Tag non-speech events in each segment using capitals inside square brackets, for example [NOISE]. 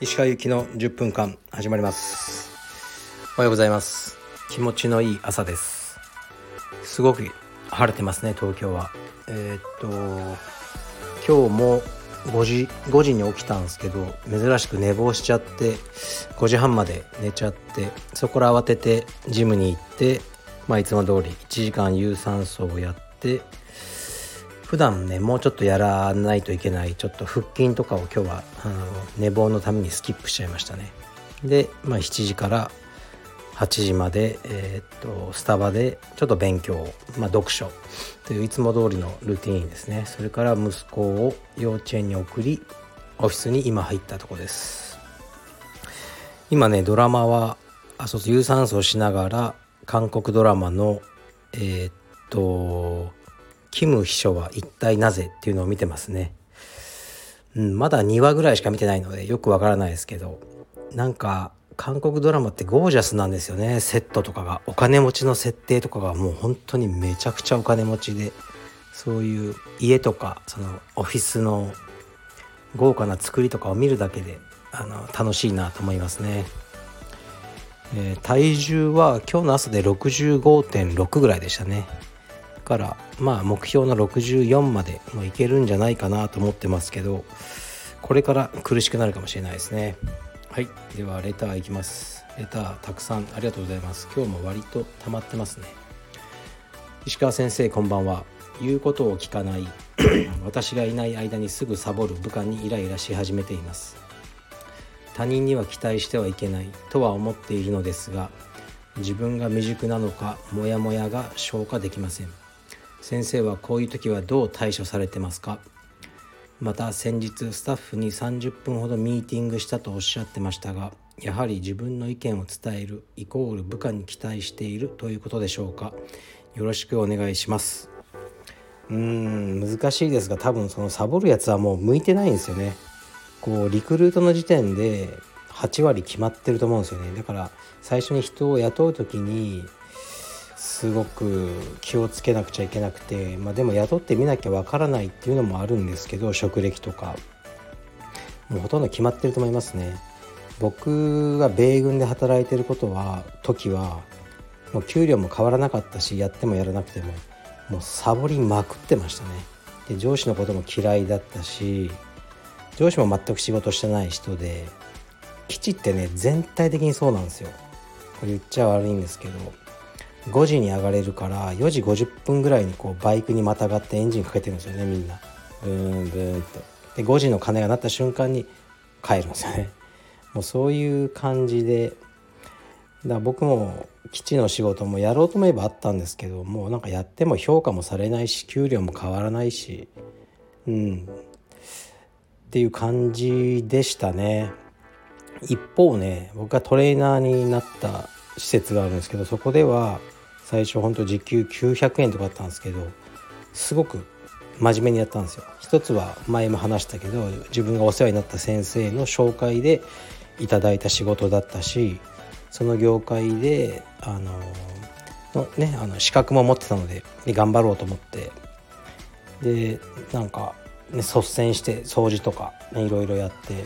石川行きの10分間始まります。おはようございます。気持ちのいい朝です。すごく晴れてますね東京は。えー、っと今日も5時5時に起きたんですけど珍しく寝坊しちゃって5時半まで寝ちゃってそこから慌ててジムに行ってまあいつも通り1時間有酸素をやって普段ねもうちょっとやらないといけないちょっと腹筋とかを今日はあの寝坊のためにスキップしちゃいましたね。で、まあ、7時から8時まで、えー、っとスタバでちょっと勉強、まあ、読書。といういつも通りのルーティーンですね。それから息子を幼稚園に送りオフィスに今入ったとこです。今ねドラマはあそう有酸素をしながら韓国ドラマのえー、っとキム秘書は一体なぜっていうのを見てますね。うん、まだ2話ぐらいしか見てないのでよくわからないですけどなんか韓国ドラマってゴージャスなんですよね。セットとかがお金持ちの設定とかがもう本当にめちゃくちゃお金持ちでそういう家とかそのオフィスの豪華な作りとかを見るだけであの楽しいなと思いますね、えー、体重は今日の朝で65.6ぐらいでしたね。からまあ目標の64までもいけるんじゃないかなと思ってますけどこれから苦しくなるかもしれないですね。はい。ではレターいきます。レターたくさんありがとうございます。今日も割と溜まってますね。石川先生こんばんは。言うことを聞かない [CLEARS THROAT] 私がいない間にすぐサボる部下にイライラし始めています。他人には期待してはいけないとは思っているのですが自分が未熟なのかモヤモヤが消化できません。先生はこういう時はどう対処されてますか？また先日スタッフに30分ほどミーティングしたとおっしゃってましたがやはり自分の意見を伝えるイコール部下に期待しているということでしょうか？よろしくお願いします。うーん難しいですが多分そのサボるやつはもう向いてないんですよね。こうリクルートの時点で8割決まってると思うんですよね。だから最初に人を雇う時にすごく気をつけなくちゃいけなくて、まあ、でも雇ってみなきゃわからないっていうのもあるんですけど職歴とか。もうほとんど決まってると思いますね。僕が米軍で働いてることは時はもう給料も変わらなかったしやってもやらなくてももうサボりまくってましたね。で上司のことも嫌いだったし上司も全く仕事してない人で基地ってね全体的にそうなんですよ。これ言っちゃ悪いんですけど。5時に上がれるから4時50分ぐらいにこうバイクにまたがってエンジンかけてるんですよねみんな。ブーンブーンとで5時の鐘が鳴った瞬間に帰るんですよね。もうそういう感じで。だ僕も基地の仕事もやろうと思えばあったんですけどもうなんかやっても評価もされないし給料も変わらないしうん。っていう感じでしたね。一方ね僕がトレーナーになった施設があるんですけどそこでは最初ほんと時給900円とかあったんですけどすごく真面目にやったんですよ。一つは前も話したけど自分がお世話になった先生の紹介でいただいた仕事だったしその業界であののねあの資格も持ってたのでで頑張ろうと思って。でなんか、ね、率先して掃除とか、ね、いろいろやって。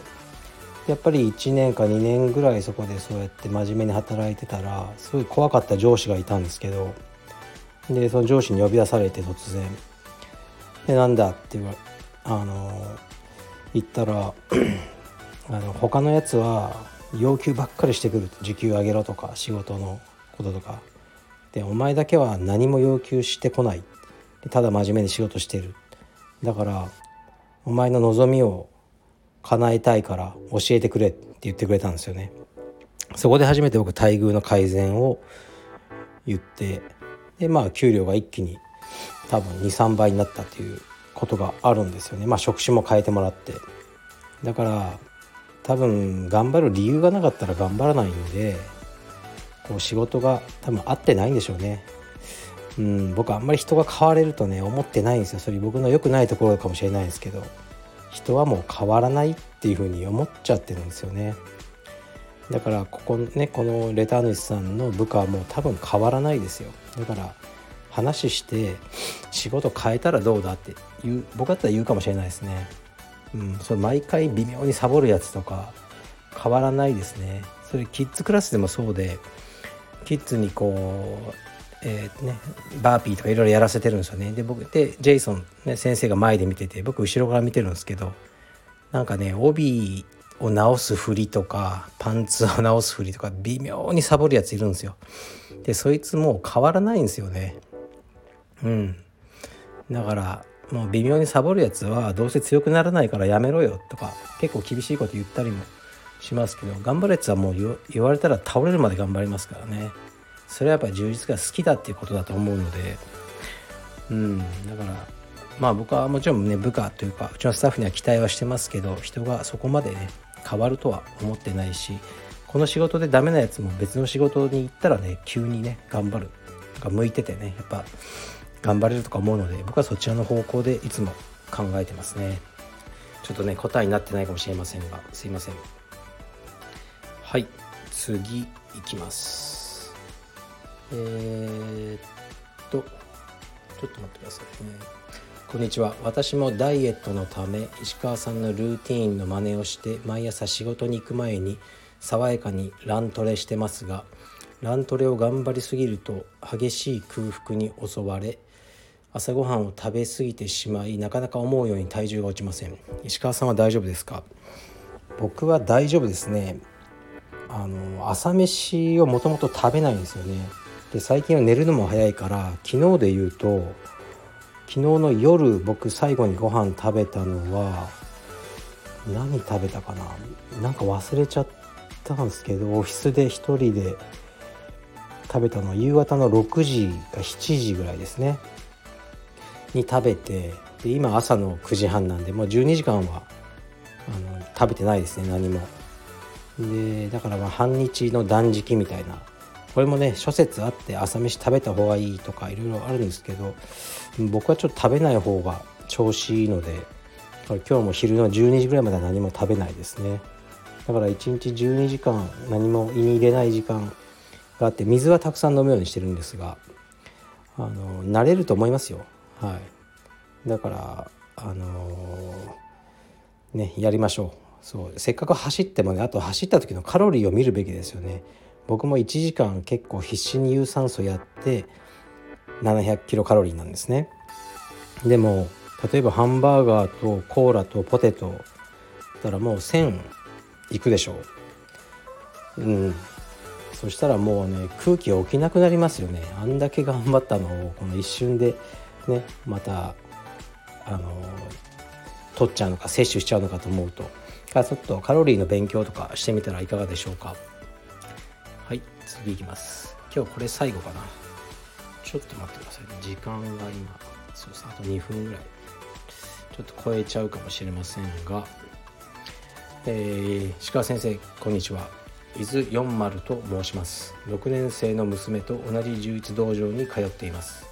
やっぱり1年か2年ぐらいそこでそうやって真面目に働いてたらすごい怖かった上司がいたんですけどでその上司に呼び出されて突然「でなんだ?」って言わあの言ったら [CLEARS THROAT] あの他のやつは要求ばっかりしてくる時給上げろとか仕事のこととか。でお前だけは何も要求してこない。ただ真面目に仕事してる。だからお前の望みを叶えたいから教えてくれって言ってくれたんですよね。そこで初めて僕待遇の改善を言ってでまあ給料が一気に多分23倍になったっていうことがあるんですよね。まあ職種も変えてもらって。だから多分頑張る理由がなかったら頑張らないんでこう仕事が多分合ってないんでしょうね。うん僕あんまり人が変われるとね思ってないんですよ。それ僕の良くないところかもしれないですけど。人はもう変わらないっていうふうに思っちゃってるんですよねだからここねこのレター主さんの部下はもう多分変わらないですよだから話して仕事変えたらどうだって言う僕だったら言うかもしれないですね。うん、それ毎回微妙にサボるやつとか変わらないですね。それキッズクラスでもそうでキッズにこうえー、ね、バーピーとかいろいろやらせてるんですよね。で僕でジェイソン、ね、先生が前で見てて僕後ろから見てるんですけどなんかね帯を直す振りとかパンツを直す振りとか微妙にサボるやついるんですよ。でそいつもう変わらないんですよね。うん。だからもう微妙にサボるやつはどうせ強くならないからやめろよとか結構厳しいこと言ったりもしますけど頑張るやつはもう言われたら倒れるまで頑張りますからね。それはやっぱり充実が好きだっていうことだと思うのでうんだからまあ僕はもちろんね部下というかうちのスタッフには期待はしてますけど人がそこまでね変わるとは思ってないしこの仕事でダメなやつも別の仕事に行ったらね急にね頑張るとか向いててねやっぱ頑張れるとか思うので僕はそちらの方向でいつも考えてますね。ちょっとね答えになってないかもしれませんがすいません。はい次いきます。えー、っとちょっと待ってくださいね。こんにちは。私もダイエットのため石川さんのルーティーンの真似をして毎朝仕事に行く前に爽やかにラントレしてますがラントレを頑張りすぎると激しい空腹に襲われ朝ごはんを食べ過ぎてしまいなかなか思うように体重が落ちません。石川さんは大丈夫ですか？僕は大丈夫ですね。あの朝飯をもともと食べないんですよね。で最近は寝るのも早いから昨日で言うと昨日の夜僕最後にご飯食べたのは何食べたかな？なんか忘れちゃったんですけどオフィスで1人で食べたのは夕方の6時か7時ぐらいですね。に食べてで今朝の9時半なんでもう12時間はあの食べてないですね何も。でだからまあ半日の断食みたいなこれもね諸説あって朝飯食べた方がいいとかいろいろあるんですけど僕はちょっと食べない方が調子いいので今日も昼の12時ぐらいまでは何も食べないですね。だから1日12時間何も胃に入れない時間があって水はたくさん飲むようにしてるんですがあの慣れると思いますよ。はい。だからあのねやりましょう。そう。せっかく走ってもねあと走った時のカロリーを見るべきですよね。僕も1時間結構必死に有酸素やって700キロカロリーなんですね。でも例えばハンバーガーとコーラとポテトだったらもう1000いくでしょう。うん。そしたらもうね空気起きなくなりますよね。あんだけ頑張ったのをこの一瞬でねまたあの取っちゃうのか摂取しちゃうのかと思うと。ちょっとカロリーの勉強とかしてみたらいかがでしょうか。次いきます。今日これ最後かな。ちょっと待ってくださいね。時間が今そうですあと2分ぐらい。ちょっと超えちゃうかもしれませんが。えー、鹿先生こんにちは。伊豆四丸と申します。6年生の娘と同じ充実道場に通っています。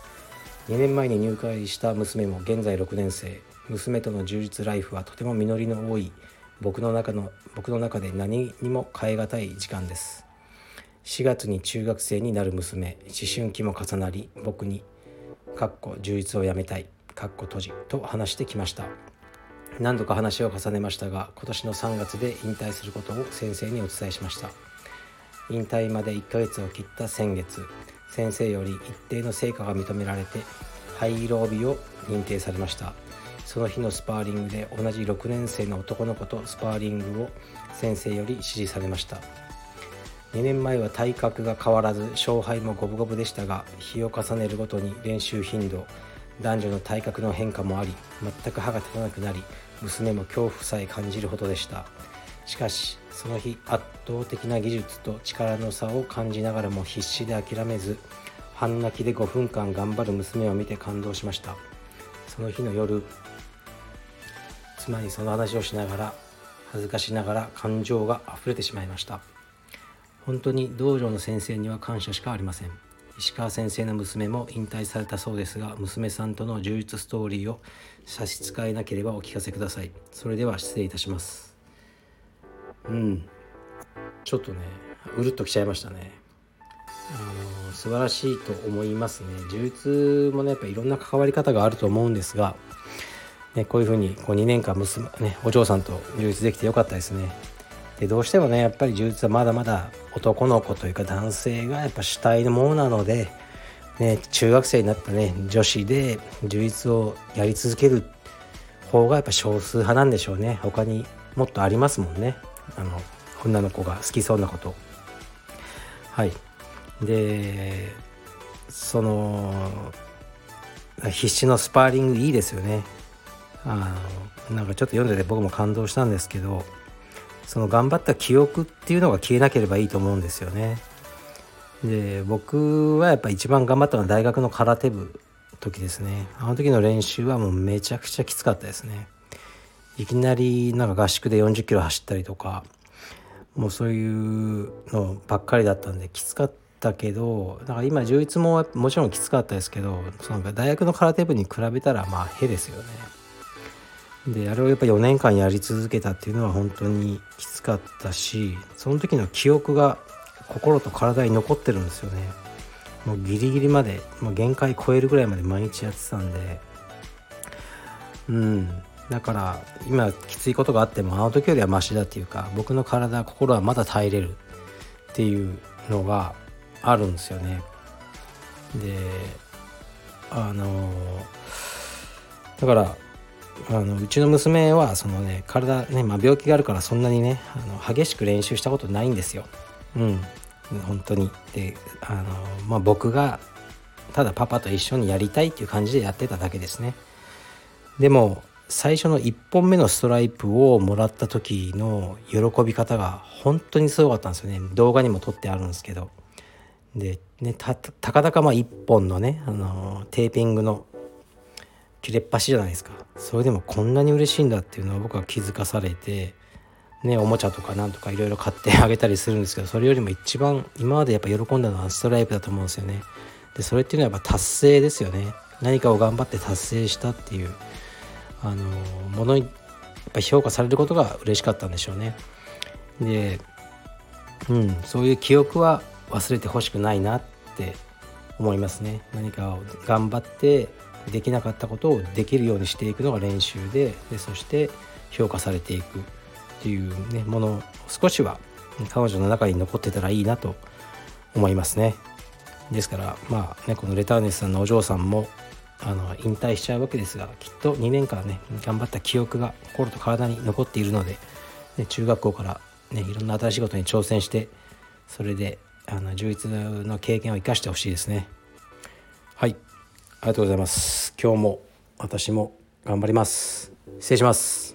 2年前に入会した娘も現在6年生。娘との充実ライフはとても実りの多い。僕の中の僕の中で何にも代え難い時間です。4月に中学生になる娘思春期も重なり僕に「かっこ充実をやめたい」かっこ閉じと話してきました。何度か話を重ねましたが今年の3月で引退することを先生にお伝えしました。引退まで1ヶ月を切った先月先生より一定の成果が認められて灰色帯を認定されました。その日のスパーリングで同じ6年生の男の子とスパーリングを先生より指示されました。2年前は体格が変わらず勝敗も五分五分でしたが日を重ねるごとに練習頻度男女の体格の変化もあり全く歯が立たなくなり娘も恐怖さえ感じるほどでした。しかしその日圧倒的な技術と力の差を感じながらも必死で諦めず半泣きで5分間頑張る娘を見て感動しました。その日の夜妻にその話をしながら恥ずかしながら感情が溢れてしまいました。本当に道場の先生には感謝しかありません。石川先生の娘も引退されたそうですが娘さんとの充実ストーリーを差し支えなければお聞かせください。それでは失礼いたします。うん。ちょっとねうるっときちゃいましたね。あの素晴らしいと思いますね。充実もねやっぱいろんな関わり方があると思うんですが、ね、こういうふうにこう2年間娘、ね、お嬢さんと充実できてよかったですね。でどうしてもねやっぱり充実はまだまだ男の子というか男性がやっぱ主体のものなので、ね、中学生になったね女子で充実をやり続ける方がやっぱ少数派なんでしょうね。他にもっとありますもんね。あの女の子が好きそうなこと。はい。でその必死のスパーリングいいですよね。あのなんかちょっと読んでて僕も感動したんですけどその頑張った記憶っていうのが消えなければいいと思うんですよね。で僕はやっぱ一番頑張ったのは大学の空手部時ですね。あの時の練習はもうめちゃくちゃきつかったですね。いきなりなんか合宿で40キロ走ったりとかもうそういうのばっかりだったんできつかったけどだから今充実ももちろんきつかったですけどその大学の空手部に比べたらまあへですよね。であれをやっぱ4年間やり続けたっていうのは本当にきつかったしその時の記憶が心と体に残ってるんですよね。もうギリギリまでもう限界超えるぐらいまで毎日やってたんで。うん。だから今きついことがあってもあの時よりはマシだっていうか僕の体心はまだ耐えれるっていうのがあるんですよね。であのだからあのうちの娘はそのね体ね、まあ、病気があるからそんなにねあの激しく練習したことないんですよ。うん。本当に。であの、まあ、僕がただパパと一緒にやりたいっていう感じでやってただけですね。でも最初の1本目のストライプをもらった時の喜び方が本当にすごかったんですよね。動画にも撮ってあるんですけど。でねたたかだかまあ1本のね、あのテーピングの切れっ端じゃないですか。それでもこんなに嬉しいんだっていうのは僕は気づかされてねおもちゃとかなんとかいろいろ買ってあげたりするんですけどそれよりも一番今までやっぱ喜んだのはストライプだと思うんですよね。でそれっていうのはやっぱ達成ですよね。何かを頑張って達成したっていうあのものにやっぱ評価されることが嬉しかったんでしょうね。でうんそういう記憶は忘れてほしくないなって思いますね。何かを頑張ってできなかったことをできるようにしていくのが練習ででそして評価されていくっていう、ね、ものを少しは彼女の中に残ってたらいいなと思いますね。ですからまあねこのレターネスさんのお嬢さんもあの引退しちゃうわけですがきっと2年間ね頑張った記憶が心と体に残っているので、ね、中学校からねいろんな新しいことに挑戦してそれであの充実の経験を生かしてほしいですね。はい。りがとうございます。今日も私も頑張ります。失礼します。